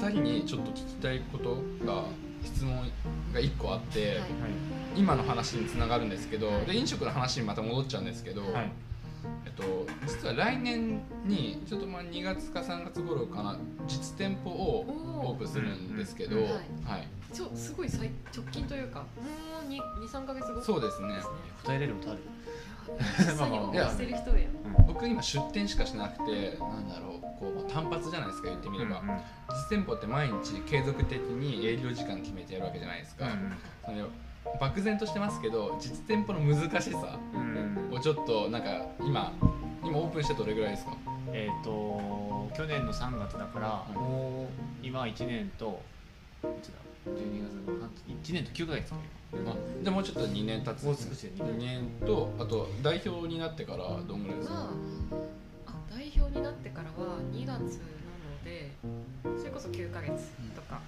2人にちょっと聞きたいことが質問が1個あって、はい。今の話につながるんですけど、はい。で飲食の話にまた戻っちゃうんですけど、はい。えっと、実は来年にちょっとまあ2月か3月頃かな実店舗をオープンするんですけど、うん。うんはい。ちょすごい最直近というかもう23か月後？そうですね。答えれることある？僕今出店しかしなくてなんだろうこうまあ単発じゃないですか言ってみれば、うんうん実店舗って毎日継続的に営業時間決めてやるわけじゃないですか、その漠然としてますけど実店舗の難しさうん。うんをちょっとなんか今今オープンしてどれぐらいですか？えっ、と去年の3月だから、うん。もう今1年といつだ？12月の半月1年と9ヶ月か。あじゃあもうちょっと2年経つ。もう少しで2 2年とあと代表になってからどんぐらいですか？はあ代表になってからは2月でそれこそ9ヶ月とか、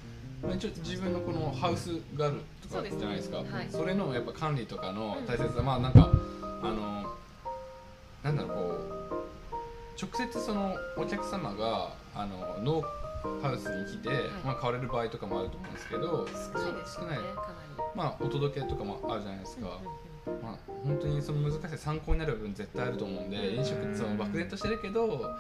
まあちょっと自分のこのハウスがあるとかじゃないですか。はい。それのやっぱ管理とかのうん。大切さ、まあなんかあのなんだろうこう直接そのお客様があの農ハウスに来て、まあ、買われる場合とかもあると思うんですけど少ないですよねまあお届けとかもあるじゃないですか、うんうんうんまあ、本当にその難しい参考になる部分絶対あると思うんで飲食ってその漠然としてるけど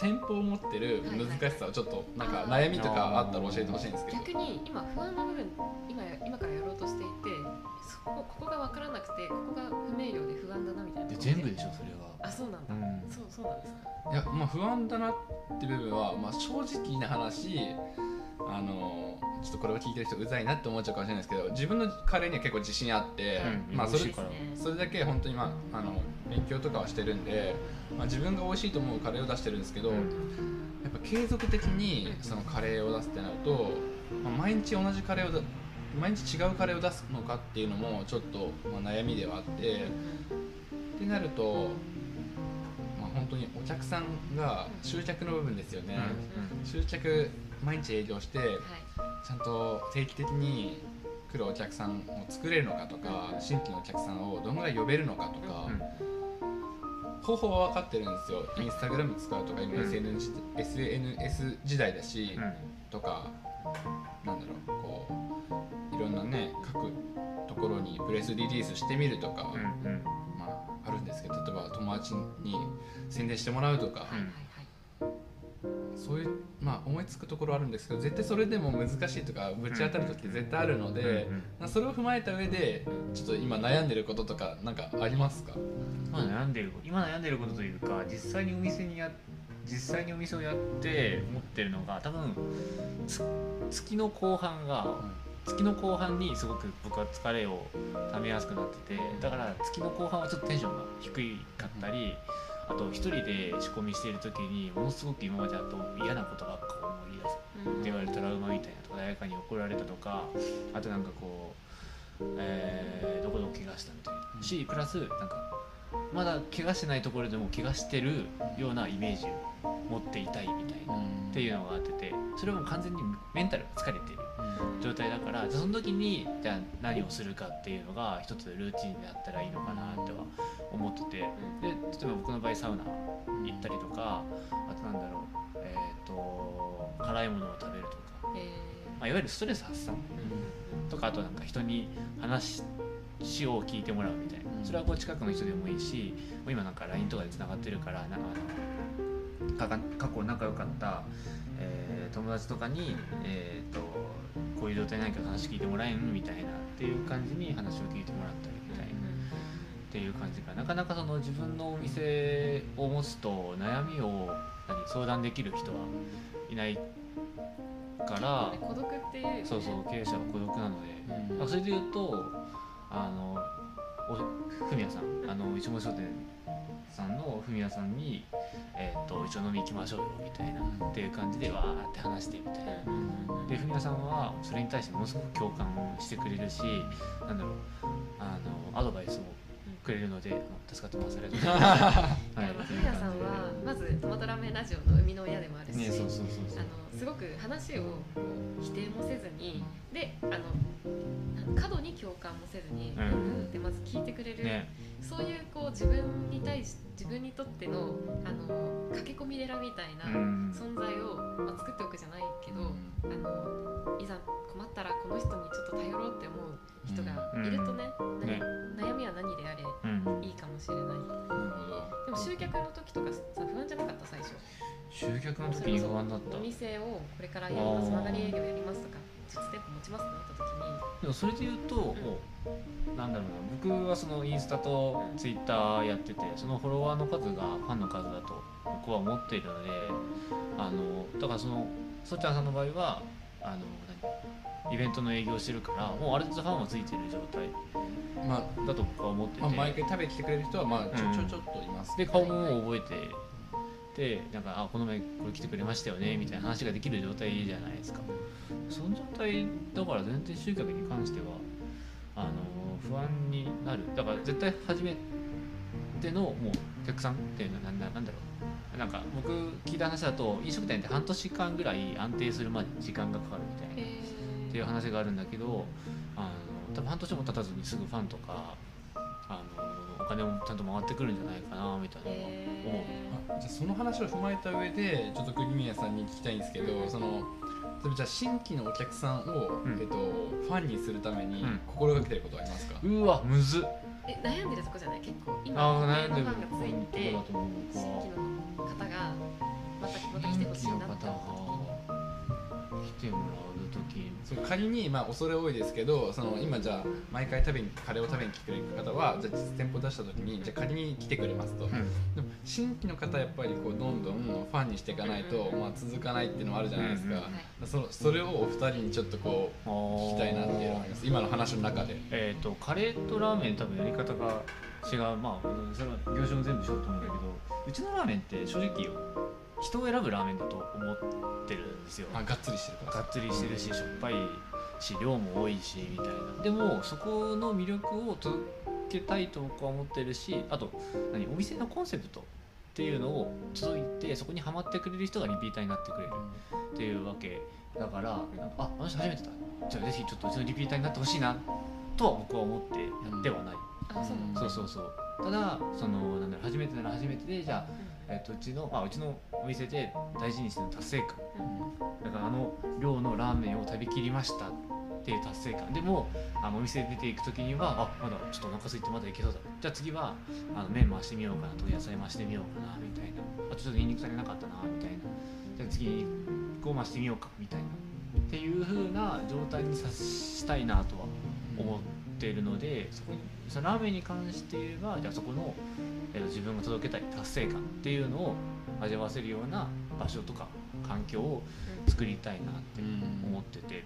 店舗を持ってる難しさをちょっとなんか悩みとかあったら教えてほしいんですけど。逆に今不安な部分今今からやろうとしていてそこここが分からなくてここが不明瞭で不安だなみたいな全部でしょそれはあそうなんだ、うん。そうそうなんですか。いやまあ不安だなって部分は、まあ、正直な話あのちょっとこれを聞いてる人うざいなって思っちゃうかもしれないですけど自分のカレーには結構自信あって、うん。まあそれそれだけ本当にまああの勉強とかはしてるんで、まあ、自分が美味しいと思うカレーを出してるんですけど、うん。やっぱ継続的にそのカレーを出すってなると、まあ、毎日同じカレーをだ毎日違うカレーを出すのかっていうのもちょっと、まあ、悩みではあってってなると、まあ、本当にお客さんが集客の部分ですよね、集客毎日営業してはい。ちゃんと定期的に来るお客さんを作れるのかとか新規のお客さんをどのぐらい呼べるのかとか、うん。方法は分かってるんですよ、インスタグラム使うとか今うん。SNS, SNS 時代だし、うん。とかなんだろうこういろんなね各ところにプレスリリースしてみるとか、あ、あるんですけど例えば友達に宣伝してもらうとか、そういう、まあ、思いつくところあるんですけど絶対それでも難しいとかぶち当たる時って絶対あるので、うそれを踏まえた上でちょっと今悩んでることとかなんかありますか？今悩んでる今悩んでることというか実際にお店にや実際にお店をやって思ってるのが多分つ月の後半が月の後半にすごく僕は疲れをためやすくなっててだから月の後半はちょっとテンションが低いかったりあと一人で仕込みしている時にものすごく今までだと嫌なことばっか思い出すうんって言われるトラウマみたいなとか誰かに怒られたとかあとなんかこう、えーどこでも怪我したみたいな。しプラスなんかまだ怪我してないところでも怪我してるようなイメージを持っていたいみたいなっていうのがあっててそれはもう完全にメンタルが疲れてる状態だからじゃあその時にじゃあ何をするかっていうのが一つルーチンであったらいいのかなっては思っててで例えば僕の場合サウナ行ったりとかあとなんだろうえっ、と辛いものを食べるとか、えまあ、いわゆるストレス発散とかあとなんか人に話を聞いてもらうみたいな。それはこう近くの人でもいいしもう今なんか LINE とかでつながってるからなんかあのかか過去仲良かった、えー友達とかに、えー、とこういう状態ないけど話聞いてもらえんみたいなっていう感じに話を聞いてもらったりみたいな。っていう感じかな。かなかその自分のお店を持つと悩みを何相談できる人はいないから。孤独っていうよね。そうそう経営者は孤独なので、うん。まあそれで言うとあのおふみやさんあの一門商店さんのふみやさんに、えー、と一応飲み行きましょうよみたいなっていう感じでわーって話してみたいな。でふみやさんはそれに対してものすごく共感してくれるしなんだろうあのアドバイスをくれるので助かってます。ありがとう。ござい。ます。あのふみやさんはまずトマトラーメンラジオの生みの親でもあるし、ねそうそうそうそう。あのすごく話を否定もせずにであの過度に共感もせずに、ううんん、ってまず聞いてくれる、ね。そういうこう自分に対し自分にとってのあの駆け込みみ寺みたいなうん。存在を、まあ、作っておくじゃないけど、あのいざ困ったらこの人にちょっと頼ろうって思う人がいるとね,ね。何、悩みは何であれうん。いいかもしれない。でも集客の時とかさ不安じゃなかった最初。集客の時に不安だった。お店をこれからやります曲がり営業やりますとか実店舗持ちますってなった時に。でもそれで言うと、もうなんだろうな僕はそのインスタとツイッターやっててそのフォロワーの数がファンの数だと僕は思っているのであのだからそのそっちゃんさんの場合はあの何？イベントの営業をしてるからもうある程度ファンはついてる状態。まあだと僕は思ってて、まあ、毎回食べに来てくれる人はまあちょうん。ちょちょっといます、で顔も覚えてでなんかあこの前これ来てくれましたよねみたいな話ができる状態じゃないですか。その状態だから全然集客に関してはあの不安になる。だから絶対初めてのもうお客さんっていうのはなんだなんだろう。なんか僕聞いた話だと飲食店って半年間ぐらい安定するまで時間がかかるっていう話があるんだけどあの多分半年も経たずにすぐファンとかあのお金もちゃんと回ってくるんじゃないかなみたいな。えあじゃあその話を踏まえた上でちょっと国宮さんに聞きたいんですけどその例えばじゃあ新規のお客さんを、うん。えっと、ファンにするためにうん。心がけてることはありますか、うわむずっ。え悩んでるとこじゃない？結構今あ悩んでる。のファンがついてとこだと思う。僕新は規の方がまたまた来てほしいなって思った時に来てもらう時そう仮に、まあ、恐れ多いですけどその今じゃあ毎回食べにカレーを食べに来てくれる方はじゃあ実店舗出した時にじゃあ仮に来てくれますと、でも新規の方はやっぱりこうどんどんファンにしていかないと、まあ、続かないっていうのもあるじゃないですか、うんうんはいそのそれをお二人にちょっとこう聞きたいなっていうのがあります今の話の中で。えっ、とカレーとラーメン多分やり方が違う。まあうんそれは業種も全部しようと思うんだけどうちのラーメンって正直人を選ぶラーメンだと思ってるんですよ。あがっつりしてるから。がっつりしてるししょっぱいし量も多いしみたいな。でもそこの魅力を届けたいと僕は思ってるしあと何お店のコンセプトっていうのを届いてそこにはまってくれる人がリピーターになってくれる。っていうわけ。だからなんかああの人初めてだ。じゃあぜひちょっとうちのリピーターになってほしいなとは僕は思ってやってはない、うなんだ。そうそうそう。ただそのなんだろう初めてなら初めてでじゃあ、えっとうちの、まあ、うちのお店で大事にしてる達成感。だからあの量のラーメンを食べきりましたっていう達成感。でもあのお店出ていく時にはあまだちょっとお腹空いてまだいけそうだ。じゃあ次はあの麺回してみようかなとか野菜回してみようかなみたいな。あちょっとニンニク足りなかったなみたいな。じゃあ次こう回してみようかみたいな。っていう風な状態にさしたいなとは思っているのでそこにそのラーメンに関して言えばじゃあそこの、えー自分が届けたい達成感っていうのを味わわせるような場所とか環境を作りたいなって思ってて、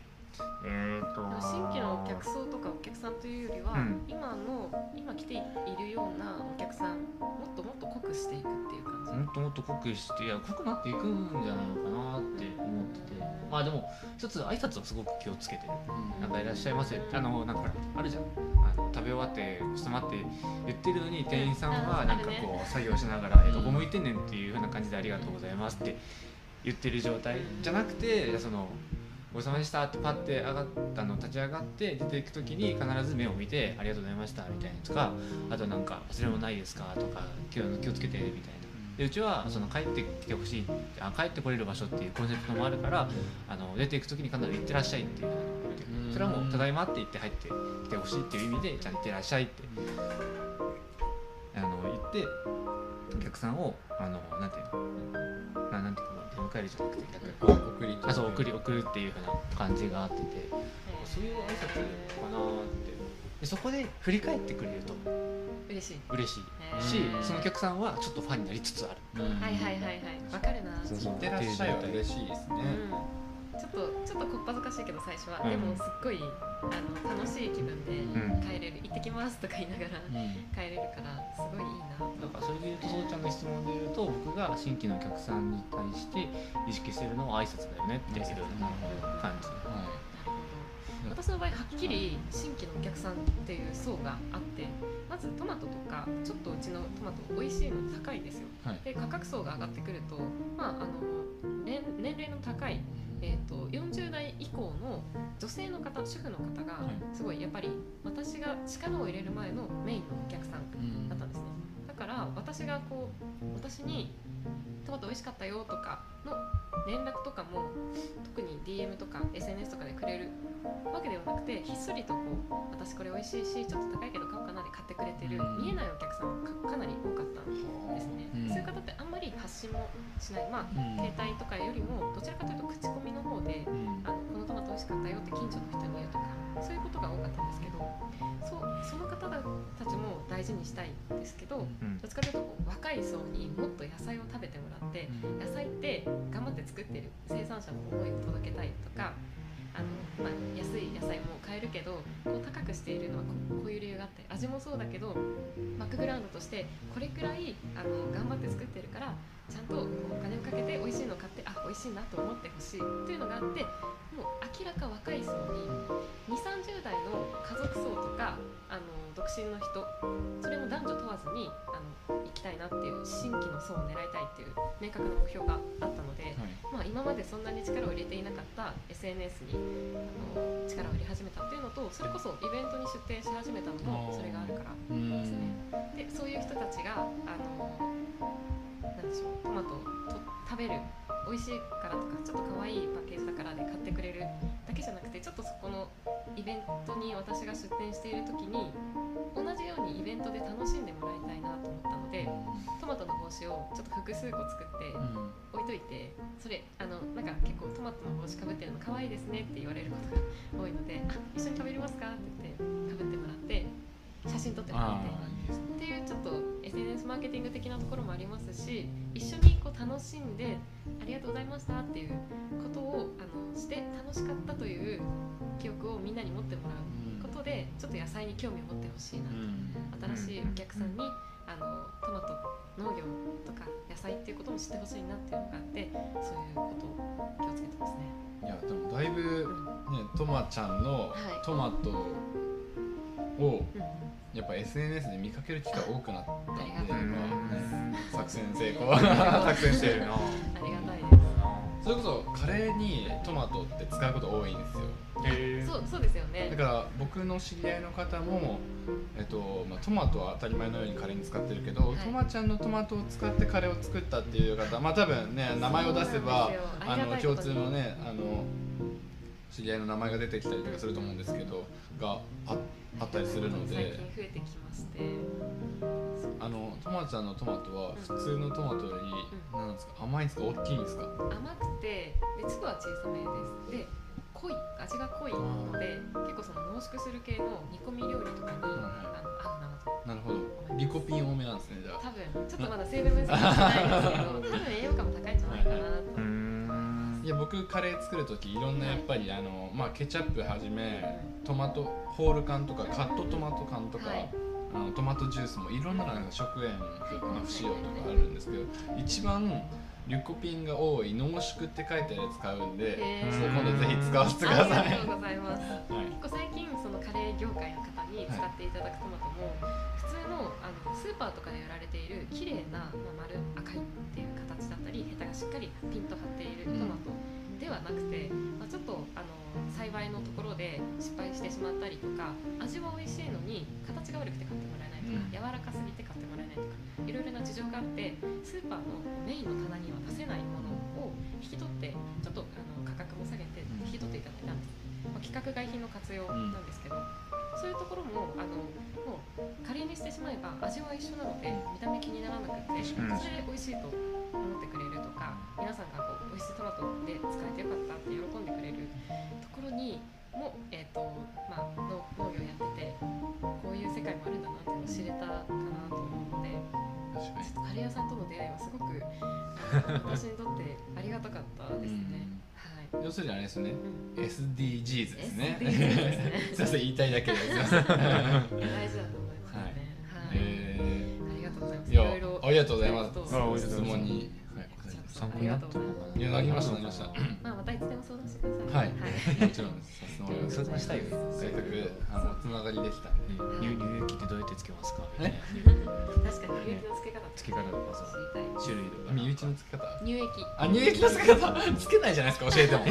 えー、と新規のお客層とかお客さんというよりは、うん。今の今来ているようなお客さんもっともっと濃くしていくっていう感じ、もっともっと濃くしていや濃くなっていくんじゃないのかなって思ってて。まあでも一つ挨拶はすごく気をつけてるなんかいらっしゃいませあのなんかあるじゃん。あの食べ終わってちょっと待って言ってるのに店員さんはうん。なんかこう作業しながら「えうん。どこ向いてんねん」っていう風な感じで「ありがとうございます」って言ってる状態じゃなくてそのごちそうさまでしたってパッて上がったの立ち上がって出ていく時に必ず目を見て「ありがとうございました」みたいなとかあとなんか「忘れ物ないですか?」とか気を「気をつけて」みたいな。でうちはその帰ってきてほしいあ帰ってこれる場所っていうコンセプトもあるからあの出ていく時に必ず「行ってらっしゃい」っていうそれはもう「ただいま」って言って入ってきてほしいっていう意味で「ちゃんと行ってらっしゃい」ってあの言ってお客さんをあのなんていうの？ななんていうかな出迎えるじゃなくて逆にあ送りとあそう送り送るっていうふうな感じがあってて。えそういう挨拶かなーって。でそこで振り返ってくれると。ー嬉しい。嬉しい。しそのお客さんはちょっとファンになりつつある。うんはいはいはいはい。わかるな。そうそう。行ってらっしゃいは嬉しいですね、うんちょっとちょっとこっぱずかしいけど最初は、うん。でもすっごいあの楽しい気分でん。帰れる、行ってきますとか言いながら帰れるからすごいいいなだからそれで言うとそう。ちゃんの質問で言うと僕が新規のお客さんに対して意識してるのは挨拶だよねっていう感じは私の場合はっきり新規のお客さんっていう層があってまずトマトとかちょっとうちのトマト美味しいの高いんですよ。いはい。で価格層が上がってくると、まあ、あの年年齢の高い、えー、と40代以降の女性の方主婦の方がはい。すごいやっぱり私が力を入れる前のメインのお客さん。だったんですね。だから私がこう私にトマト美味しかったよとかの連絡とかも特に DM とか SNS とかでくれるわけではなくてひっそりとこう私これ美味しいしちょっと高いけど買おうかなで買ってくれてるうん。見えないお客さんがかかなり多かったんですね、うん。そういう方ってあんまり発信もしない。まあうん。携帯とかよりもどちらかというと口コミの方でうん。あのこのトマト美味しかったよって近所の人に言うとかそういうことが多かったんですけどそうその方たちも大事にしたいんですけどうん。どっちかというとこう若い層にもっと野菜を食べてもらって野菜って頑張って作ってる生産者の思いを届けたいとかあの、まあ、安い野菜も買えるけどこう高くしているのはこういう理由があって味もそうだけどバックグラウンドとしてこれくらいあの頑張って作ってるからちゃんとお金をかけて美味しいのを買ってあ美味しいなと思ってほしいっていうのがあってもう明らか若い層に2 3 0代の家族層とかあの独身の人それも男女問わずにあの行きたいなっていう新規の層を狙いたいっていう明確な目標があったので、はい。まあ、今までそんなに力を入れていなかった SNS にあの力を入れ始めたっていうのとそれこそイベントに出店し始めたのもそれがあるからうんですね。でそういう人たちがあのなんでしょうトマトをと食べる美味しいからとかちょっと可愛いパッケージだからで買ってくれるだけじゃなくてちょっとそこのイベントに私が出店している時に同じようにイベントで楽しんでもらいたいなと思ったのでトマトの帽子をちょっと複数個作ってうん置いといてそれあのなんか結構トマトの帽子かぶってるの可愛いですねって言われることが多いので「あ一緒に食べれますか?」って言ってかぶってもらって写真撮ってもらって。っていうちょっと SNS マーケティング的なところもありますし一緒にこう楽しんでありがとうございましたっていうことをあのして楽しかったという記憶をみんなに持ってもらうことでちょっと野菜に興味を持ってほしいなうん。新しいお客さんにあのトマト農業とか野菜っていうことも知ってほしいなっていうのがあってそういうことを気をつけてますね。いやでもだいぶねとまちゃんのはい。トマトをうんやっぱ SNS で見かける機会多くなったんで作戦成功作戦してるなありがたいです。それこそカレーにトマトって使うこと多いんですよ。へそうそうですよね。だ。から僕の知り合いの方も、えっとまあ、トマトは当たり前のようにカレーに使ってるけど、はい。トマちゃんのトマトを使ってカレーを作ったっていう方まあ多分ね名前を出せばあの共通のねあの知り合いの名前が出てきたりとかすると思うんですけどがああったりするの最で近増えてきまして。あのトマちゃんのトマトは普通のトマトより、なんですか甘いんですか大きいんですか？甘くてで粒は小さめです。で濃い味が濃い。ので結構その濃縮する系の煮込み料理とかに、はいあの合うなとなるほど。リコピン多めなんですねじゃあ。多分。ちょっとまだ成分分析してないんですけど 多分栄養価も高いんじゃないかなと、うーん。いや僕カレー作る時いろんなやっぱりあの、まあ、ケチャップはじめトマトホール缶とかカットトマト缶とか、はいあのトマトジュースもいろんななんか食塩不不使用とかあるんですけど一番リコピンが多い濃縮って書いてあるやつ買うんで、それ今度ぜひ使わせてください。ありがとうございます。はい。結構最近そのカレー業界の方に使っていただくトマトも、普通のあのスーパーとかで売られている綺麗な、まあ、丸赤いかりピンと張っているトマトではなくて、まあ、ちょっとあの栽培のところで失敗してしまったりとか味は美味しいのに形が悪くて買ってもらえないとか、うん。柔らかすぎて買ってもらえないとかいろいろな事情があってスーパーのメインの棚には出せないものを引き取ってちょっとあの価格も下げてうん引き取っていただいたんです、まあ、規格外品の活用なんですけど、そういうところもあのもう仮にしてしまえば味は一緒なので見た目気にならなくてそれで美味しいと思ってくれるとか皆さんがこう美味しいトマトで使えてよかったって喜んでくれるところにも、えーとまあ、農農業やっててこういう世界もあるんだなっていうのを知れたかなと思うのでちょっとカレー屋さんとの出会いはすごく私にとってありがたかったですね。はい要するにあれですね。うん SDGs ですね。すね。すいません言いたいだけです。大事だと思いますね。はい。えありがとうございます。ー、いろいろありがとうございます。どうあありがとうございます。質問に、参考になったいやなりましたなりましたまあまたいつでも相談してください。はい、もちろんです。させてもらいます。相談したいよせっかくあのつながりできたんで。乳乳液ってどうやってつけますか？え確かに乳液の付け方つけ方とかさ知りたい。種類とか身内のつけ方。乳液。あ、乳液のつけ方つけないじゃないですか。教えても。教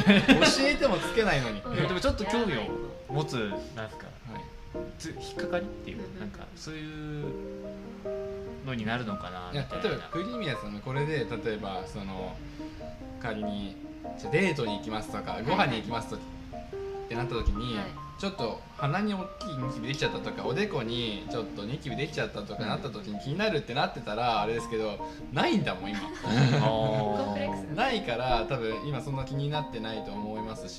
えてもつけないのに。でもちょっと興味を持つなんすかつ引っかかりっていうなんかそういうのになるのかないみやたいな。例えばクリーミーさんのこれで例えばその仮にじゃあデートに行きますとかご飯に行きますとってなった時に、はい。ちょっと鼻に大きいニキビできちゃったとかおでこにちょっとニキビできちゃったとかなった時に気になるってなってたらあれですけどないんだもん今。ないから多分今そんな気になってないと思いますし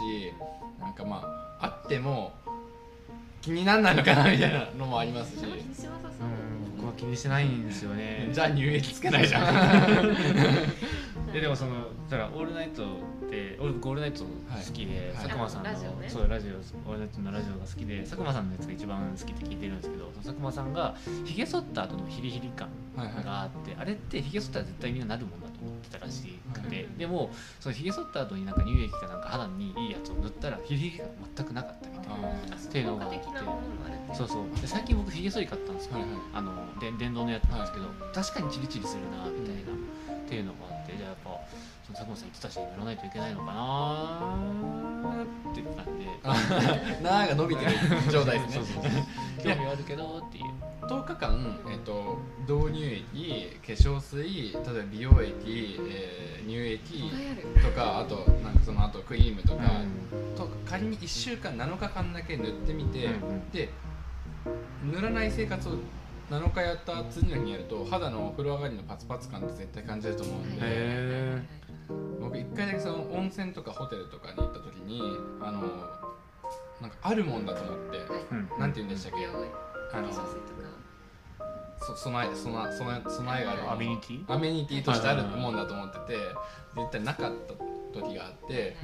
なんかまああっても気になんないのかなみたいなのもありますし僕は気にしてないんですよね。じゃあ乳液つけないじゃん。ででもそのだから「オールナイト」って俺僕オールナイト好きで、はい佐久間さんの、ラジオね。そうラジオオールナイトのラジオが好きで佐久間さんのやつが一番好きって聞いてるんですけど佐久間さんがひげ剃った後のヒリヒリ感はいはいがあって、あれってひげ剃ったら絶対みんななるもんだってたらしくて、はいでもそのひげ剃った後になんか乳液かなんか肌にいいやつを塗ったらヒリヒリが全くなかったみたいな。って。いうのがあってそうそう。で最近僕ひげ剃り買ったんですよ、はいはい。あので電動のやつなんですけど、確かにチリチリするなみたいな、っていうのがあってじゃあやっぱ佐久間さん言ってたしやらないといけないのかなーって。感じであなーが伸びてる状態ですね。興味はあるけどっていう。10日間、えっと導入液化粧水例えば美容液、えー乳液とかあとなんかその後クリームとか、うと仮に1週間7日間だけ塗ってみて、うんうん。で塗らない生活を7日やった次の日にやると肌のお風呂上がりのパツパツ感って絶対感じると思うんで、へ僕一回だけその温泉とかホテルとかに行った時にあのなんかあるもんだと思って、うんなんて言うんでしたっけ？あのそ備え備え備え備えがある。アメニティ？アメニティとしてあるもんだと思ってて絶対なかった時があって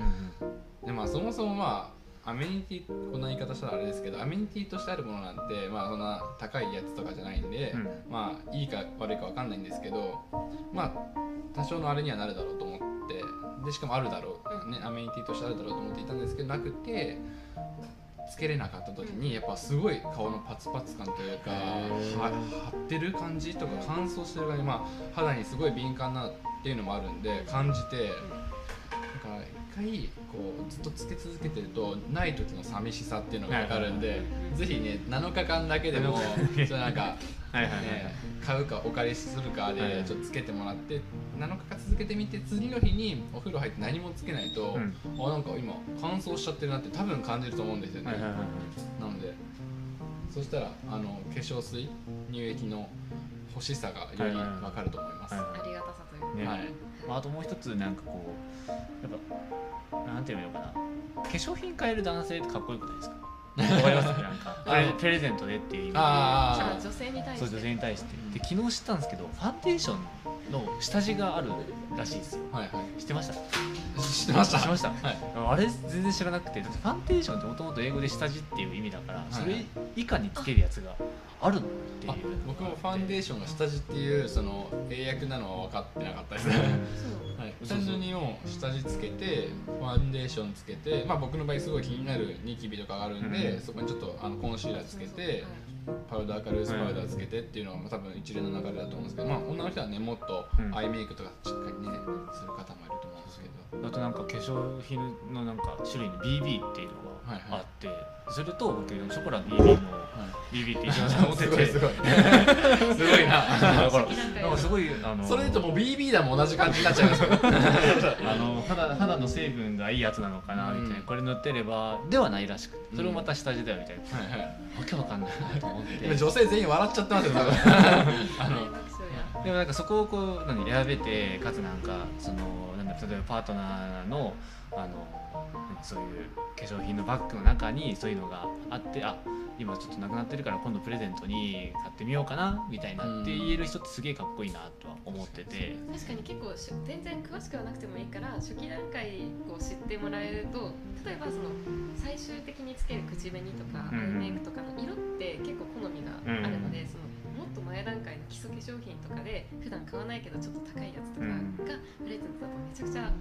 でまあそもそもまあアメニティこんな言い方したらあれですけどアメニティとしてあるものなんてまあそんな高いやつとかじゃないんで、うん。まあいいか悪いかわかんないんですけどまあ多少のあれにはなるだろうと思ってでしかもあるだろう、ね、アメニティとしてあるだろうと思っていたんですけどなくてつけれなかった時にやっぱすごい顔のパツパツ感というか張ってる感じとか乾燥してる感じ、まあ、肌にすごい敏感なっていうのもあるんで感じてだから一回こうずっとつけ続けてるとない時の寂しさっていうのが分かるんでぜひね7日間だけでもそれなんか はいはいはいね、買うかお借りするかはいはい。でちょっとつけてもらって7日間続けてみて次の日にお風呂入って何もつけないと、うん。あなんか今乾燥しちゃってるなって多分感じると思うんですよね、はいはいはいなので。そしたらあの化粧水乳液の欲しさがより分かると思います、はいありがたさというか。ねはい。まあ、あともう一つなんかこうやっぱなんていうのかな。化粧品買える男性ってかっこよくないですか？わかりますなんかプレプレゼントでっていう意味で。ああ女性に対そうして女性に対して。で昨日知ったんですけどファンデーションの下地があるらしいですよ。はいは知ってました？い知ってました。知ってました？はい。あれ全然知らなくて。だってファンデーションってもともと英語で下地っていう意味だからいそれ以下につけるやつがあるっていう。あ僕もファンデーションが下地っていうその英訳なのは分かってなかったです。そうはい、そうそう下地にも下地つけてファンデーションつけて、まあ、僕の場合すごい気になるニキビとかがあるんで、うんそこにちょっとあのコンシーラーつけてパウダーかルースパウダーつけてっていうのはまあ多分一連の流れだと思うんですけど、まあ、女の人はねもっとうん。アイメイクとかしっかりねする方もいると思う。んですけど、あとなんか化粧品のなんか種類の BB っていうのはいはい。があって、すると僕ショコラ BB のは BB って一番持っててすごい すごい。すごい な。だからな。んかすごいあのそれでともう BB 弾も同じ感じになっちゃいますけど あの肌肌の成分がいいやつなのかなみたいな、うんこれ塗ってればではないらしくて。それもまた下地だよみたいな、はいはい。わけわかんないなと思って。今女性全員笑っちゃってますよ多分。ああの。のでもなんかそこをこう何選べてかつなんかその例えばパートナーのあのそういう化粧品のバッグの中にそういうのがあってあ今ちょっとなくなってるから今度プレゼントに買ってみようかなみたいなうんって言える人ってすげえかっこいいなとは思ってて、確かに結構し全然詳しくはなくてもいいから初期段階を知ってもらえると例えばその最終的につける口紅とかアうん。イメイクとかの色って結構好みがあるので、そのもっと前段階の基礎化粧品とかで普段買わないけどちょっと高いやつとかがプレゼントだとめちゃくちゃ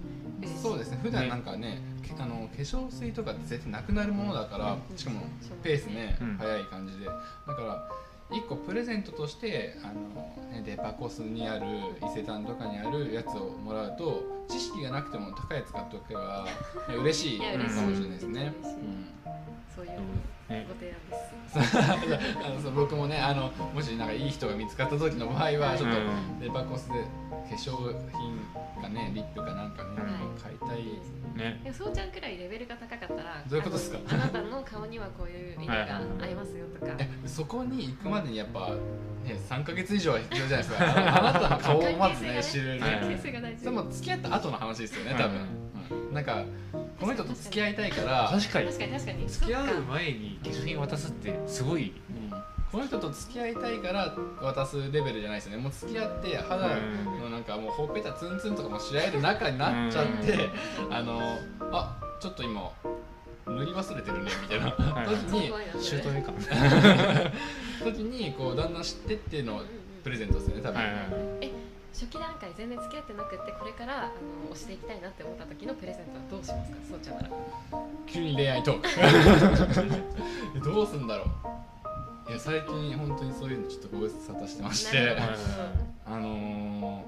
嬉しい。そうですね。普段なんかねけあの化粧水とかって絶対なくなるものだから、うん。しかもペースね、うん。早い感じで。だから1個プレゼントとしてあの、ね、デパコスにある伊勢丹とかにあるやつをもらうと知識がなくても高いやつ買っておけばね嬉しいかも嬉しれないですね。うんそういうねご提案です。あのそう僕もねあのもしなんかいい人が見つかった時の場合はちょっうんとデパコスで化粧品かねリップかなんかね、うん買いたいね。でもそうちゃんくらいレベルが高かったらどういうことですかあなたの顔にはこういう色が合いますよとか。えそこに行くまでにやっぱ、ね、3か月以上は必要じゃないですか。あ あなたの顔をまずね知るはいね。関係性が大事。それも付き合った後の話ですよね多分、なんかこの人と付き合いたいから、確かに。確かに確かに。付き合う前に化粧品渡すってすごいうん。この人と付き合いたいから渡すレベルじゃないですよね。もう付き合って肌のなんかもうほっぺたツンツンとかもし合える仲になっちゃって、あのあちょっと今塗り忘れてるねみたいな。はい。時に怖いなそれ姑感時にこうだんだん知ってってのうんうんプレゼントですよね多分、はいはいはい。え初期段階全然付き合ってなくってこれからあの押していきたいなって思った時のプレゼントはどうしますか？そうちゃんなら。急に恋愛トーク。どうすんだろう？いや最近本当にそういうのちょっとご無沙汰してまして。あの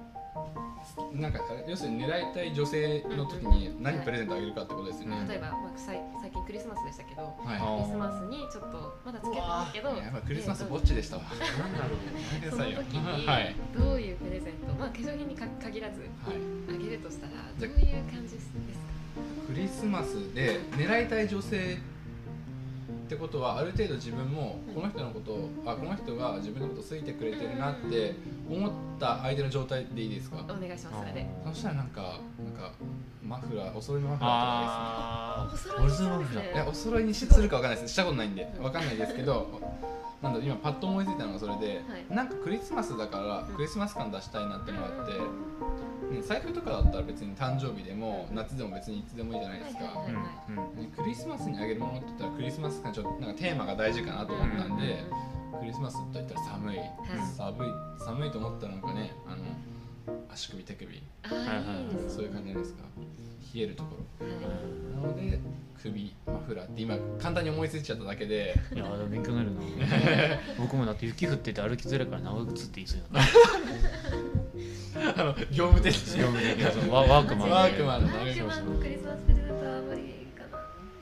ー、なんか要するに狙いたい女性の時に何プレゼントあげるかってことですよね、うん例えば、まあ、最最近クリスマスでしたけどはい。あクリスマスにちょっとまだ付き合ってないけどやばいクリスマスえーぼっちでしたわなんだろうその時に はい。どういうプレゼント、まあ化粧品にか限らずはい。あげるとしたらどういう感じですか？クリスマスで狙いたい女性ってことはある程度自分もこの人のことをあこの人が自分のこと好いてくれてるなって思った相手の状態でいいですか？お願いしますそれで。そしたらなんかなんかマフラーお揃いのマフラーとかですね。いやお揃いにしするかわかんないです。したことないんで。わかんないですけどなんだ今パッと思いついたのがそれで、はい。なんかクリスマスだからうん。クリスマス感出したいなってのがあって、うんね、財布とかだったら別に誕生日でも夏でも別にいつでもいいじゃないですか、はいはいはいうん。ねクリスマスにあげるものって言ったらクリスマス感ちょっとなんかテーマが大事かなと思ったんで、クリスマスと言ったら寒い、寒い寒いと思ったらなんかねあの足首手首。そういう感じじゃないですか。冷えるところ。はい。なので首マフラーって今簡単に思いついちゃっただけで。いやでも勉強になるな。僕もだって雪降ってて歩きづらいから長靴って言いそうにな。っ あの業務的た業務的ワワークマンで。ワークマンワークマンのクリスマスプレゼントはあんまりか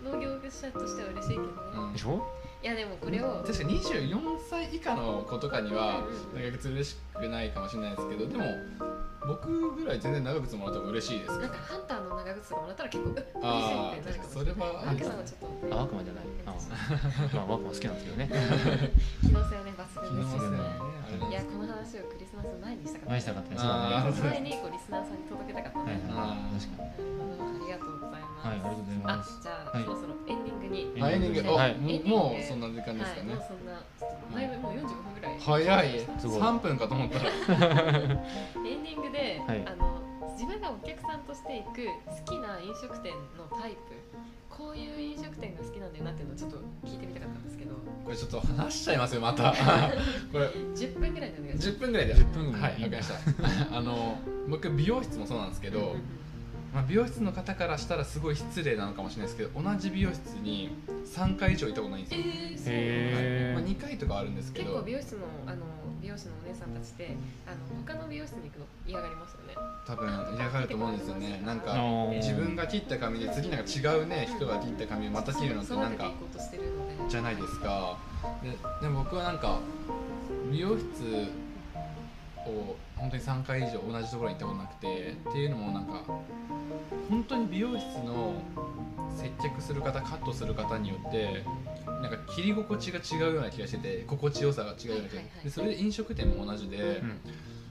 な農業者としては嬉しいけどね、うん。でしょ？いやでもこれを。確かに24歳以下の子とかにはうん長靴嬉しくないかもしれないですけどでも僕ぐらい全然長靴もらっても嬉しいです。なんかハンターの長靴とかもらったら結構嬉しいってああなるかもしそれはワークさんはちょっと。じゃないあまあワークマン好きなんですけどね。機能性はね抜群ですよねいやこの話をクリスマス前にしたかった。前したかったです前にこうリスナーさんに届けたかった。はい。ねはい確かに。ありがとうございます、はいありがとうございます。あじゃあ、はい。そろそろエンディングに。あエンディング、はい。おももうそんな時間ですかね、はい、もうそんなだいぶもう45分ぐらい。早い。すごい。3分かと思った。ら エンディングで、はい。あの自分がお客さんとして行く好きな飲食店のタイプこういう飲食店が好きなんだよなっていうのをちょっと聞いてみたかったんですけど。これちょっと話しちゃいますよまた。これ10分ぐらいでお願いします10分ぐらいで10分ぐらいはいわかりました。あの僕美容室もそうなんですけど、まあ、美容室の方からしたらすごい失礼なのかもしれないですけど同じ美容室に3回以上行ったことないんですよ、えー、そうへまあ、2回とかあるんですけ結ど構美容室のあの美容師のお姉さんたちってあの他の美容室に行くの嫌がりますよね。多分嫌がると思うんですよね。なんか自分が切った髪で次なんか違うね人が切った髪をまた切るのってなんかじゃないですかででも僕はなんか美容室を本当に3回以上同じところに行ったことなくてっていうのもなんか本当に美容室の接客する方カットする方によってなんか切り心地が違うような気がしてて心地よさが違うような気がはいはいはい。でそれで飲食店も同じで、うん。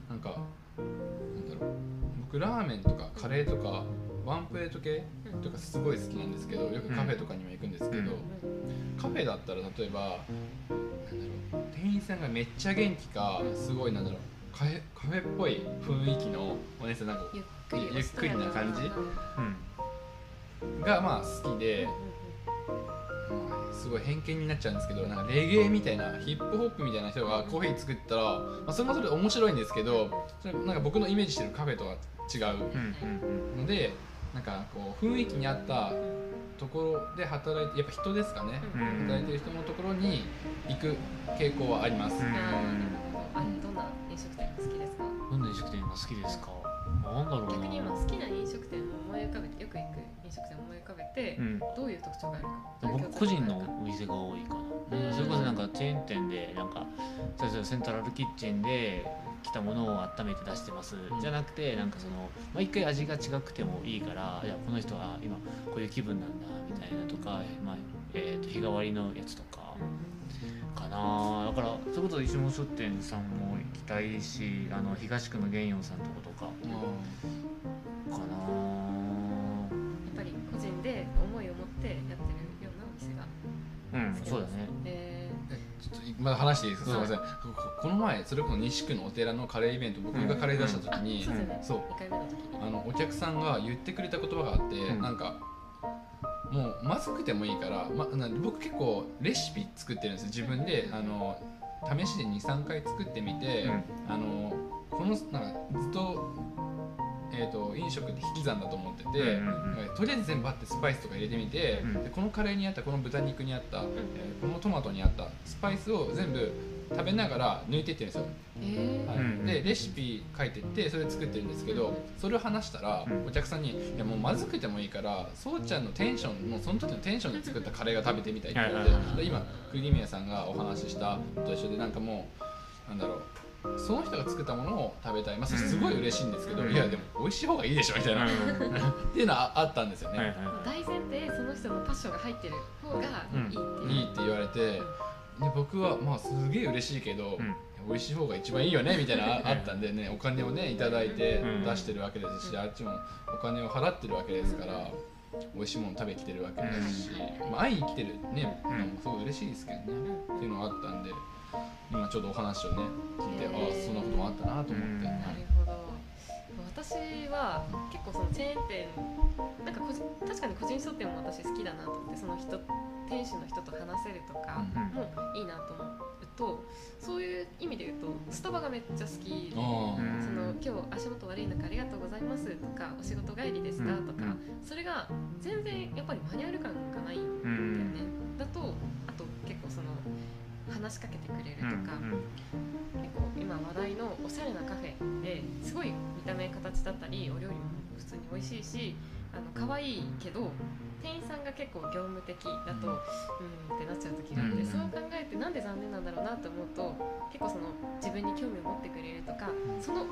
なんかなんだろう僕ラーメンとかカレーとかワンプレート系とかすごい好きなんですけどよくカフェとかにも行くんですけど、うん。カフェだったら例えばなんだろう店員さんがめっちゃ元気かすごいなんだろうカフェカフェっぽい雰囲気のお姉さんなんかゆっくりゆっくりな感じ？うん。うんがまあ好きで、まあすごい偏見になっちゃうんですけどなんかレゲエみたいなヒップホップみたいな人がコーヒー作ったら、まあ、それもそれで面白いんですけどそれなんか僕のイメージしてるカフェとは違うのでなんかこう雰囲気に合ったところで働いてやっぱ人ですかね、うん働いてる人のところに行く傾向はあります、うん飲食店が好きですか？どんな飲食店が好きですか？なんだろうな。逆に今好きな飲食店を思い浮かべてよく行く飲食店を思い浮かべて、うん。どういう特徴があるか。僕個人のお店が多いかな、うん。それこそなんかチェーン店でなんか例えばセントラルキッチンで来たものを温めて出してます、じゃなくてなんかその毎回味が違くてもいいからいやこの人は今こういう気分なんだみたいなとか、まあえー、と日替わりのやつとかかな。だからそれこそ石本書店さんも行きたいしあの東区の玄陽さんとことかかな。やっぱり個人で思いを持ってやってるようなお店がうんそうだね。ええちょっとまだ話していいですか、はい。すみません。ここの前それこそ西区のお寺のカレーイベント僕がカレー出した時に、そう。ですよね。そう2回目の時に。あのお客さんが言ってくれた言葉があって、うん。なんかもうまずくてもいいから、ま、な僕結構レシピ作ってるんです自分で。あの試しで23回作ってみて、うん。あのこのなんかずっと,、えー、と飲食って引き算だと思ってて、とりあえず全部バッてスパイスとか入れてみて、うんでこのカレーにあったこの豚肉にあった、んえーこのトマトにあったスパイスを全部食べながら抜いてってるんですよ、えはい。うんでレシピ書いてってそれ作ってるんですけど、うんそれを話したら、うん。お客さんに「いやもうまずくてもいいからそうちゃんのテンションもうその時のテンションで作ったカレーが食べてみたい」って言われて、今クリミアさんがお話ししたのと一緒でなんかもうなんだろうその人が作ったものを食べたい、まあ、すごい嬉しいんですけど、うん。いやでも美味しい方がいいでしょみたいな、っうん。ていうのはあったんですよね、はいはい大前提その人のパッションが入ってる方がいいっていう、いいって言われてで僕はまあすげえ嬉しいけど、うん。美味しい方が一番いいよねみたいなのああったんでねお金をねいただいてうん。出してるわけですし、あっちもお金を払ってるわけですから、美味しいもの食べきてるわけですし、まあ、会いに来てるね、うん。のもすごい嬉しいですけどね、うんっていうのがあったんで今ちょうどお話をね聞いて、へー。ああそんなこともあったなと思って、うん。なはい。るほど。私は結構そのチェーン店なんか個人確かに個人商店も私好きだなと思ってその人店主の人と話せるとかうんもいいなと思うとそういう意味で言うとスタバがめっちゃ好きでその今日足元悪い中ありがとうございますとかお仕事帰りですかうんとかそれが全然やっぱりマニュアル感がないんうだよん。ねだとあと結構その話しかけてくれるとか、結構今話題のおしゃれなカフェですごい見た目形だったりお料理も普通に美味しいしあの可愛いけど店員さんが結構業務的だとうん。ってなっちゃう時があって、うんそう考えてなんで残念なんだろうなと思うと結構その自分に興味を持ってくれるとかその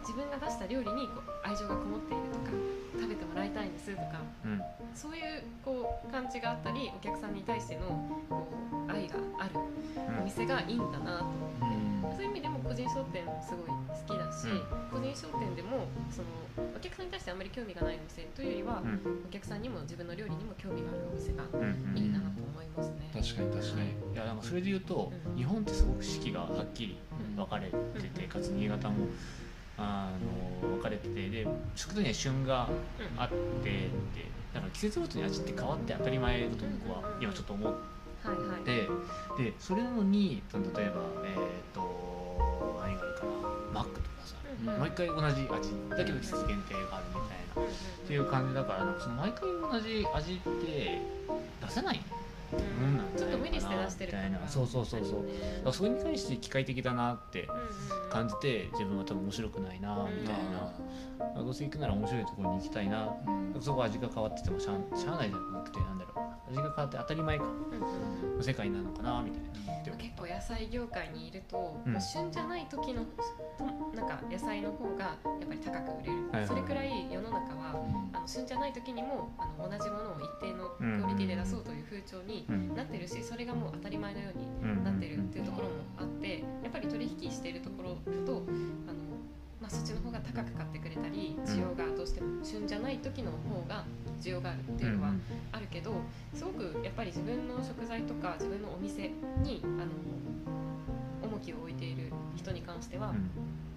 自分が出した料理にこう愛情がこもっているとか食べてもらいたいんですとかうん。そういうこう感じがあったりお客さんに対してのこう愛があるお店がいいんだなとうん。そういう意味でも個人商店もすごい好きだし、うん。個人商店でもそのお客さんに対してあんまり興味がないお店というよりは、うん。お客さんにも自分の料理にも興味があるお店がうんいいなと思いますね。確かに確かに、い。やなんかそれで言うと、うん。日本ってすごく四季がはっきりうん分かれてて、かつ新潟もあの分かれててで食とには旬があってでだから季節ごとに味って変わって当たり前だと僕は今ちょっと思っはいはい。てでそれなのに例えばえっ、と何があるかな。マックとかさうんうん。毎回同じ味だけど季節限定があるみたいなっていう感じだからなんかその毎回同じ味って出せないうんちょっと無理して出してるみたいな。そうそうそうそう。だからそれに対して機械的だなって感じて自分は多分面白くないなみたいな。どうせ行くなら面白いところに行きたいな。うん。そこ味が変わっててもしゃあしゃあないじゃなくてなんだろう味が変わって当たり前か。うんうんうん。世界なのかなみたいな結構野菜業界にいると、うん。旬じゃない時のとなんか野菜の方がやっぱり高く売れる、はいはいはい。それくらい世の中はうん。あの旬じゃない時にもあの同じものを一定のクオリティで出そうという風潮にうん。なってるしそれがもう当たり前のようにうんなってるっていうところもあってやっぱり取引しているところとあの、まあ、そっちの方が高く買ってくれたり需要がどうしても旬じゃない時の方が需要があるっていうのはあるけどすごくやっぱり自分の食材とか自分のお店にあの重きを置いている人に関しては、うん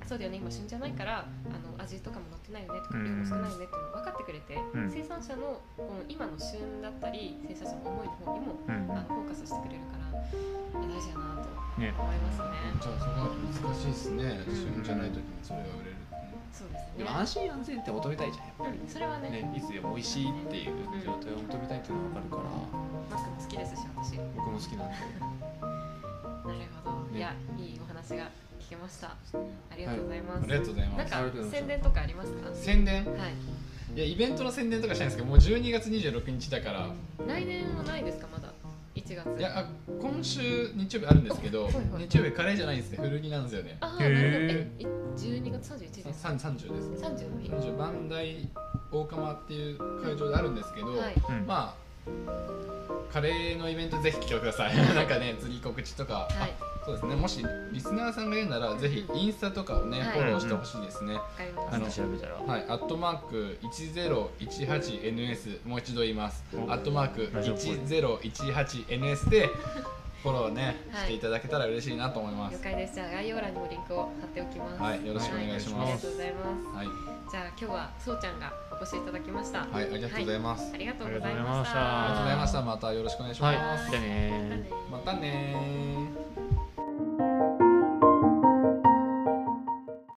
そうだよね今旬じゃないからあの味とかも乗ってないよねとかうん。量も少ないよねっていうのを分かってくれて、ん。生産者のこの今の旬だったり生産者の思いの方にもうん。あのフォーカスしてくれるから大事だなとね思いますね。じゃあそこは難しいですね、うん。旬じゃない時にそれが売れるってねそうですね。でも安心安全って求めたいじゃんやっぱうんそれはね。りねいつでも美味しいっていう状態を求めたいっていうのは分かるから。マックも好きですし私。なる僕も好きなんで。ほど、ね。いやいいお話が聞けました。ありがとうございます、ありがとうございありがとうございます。宣伝とかありますか？宣伝？はい。いやイベントの宣伝とかしたいんですけどもう12月26日だから。来年はないですか？まだ。1月。いやあ今週日曜日あるんですけど日曜日カレーじゃないんですね。古着なんですよね。ああなるほど。へえい12月31日ですか？30 30です。30の日。30番台大釜っていう会場であるんですけど、はい。うんまあカレーのイベントぜひ来てください。なんかね次告知とか、はい。あそうですね。もしリスナーさんが言うならぜひインスタとかをね、はい。フォローしてほしいですね、あの調べたら。はい、アットマーク 1018NS もう一度言います。おアットマークラジオっぽい 1018NS でフォローね、はい。していただけたら嬉しいなと思います。了解です。じゃあ概要欄にもリンクを貼っておきます。はい。よろしくお願いします。はありがとうございます。はい、じゃあ今日はそうちゃんがお越しいただきました。はい、ありがとうございます、ありがとうございました。た。ありがとうございました。またよろしくお願いします。またねまたねー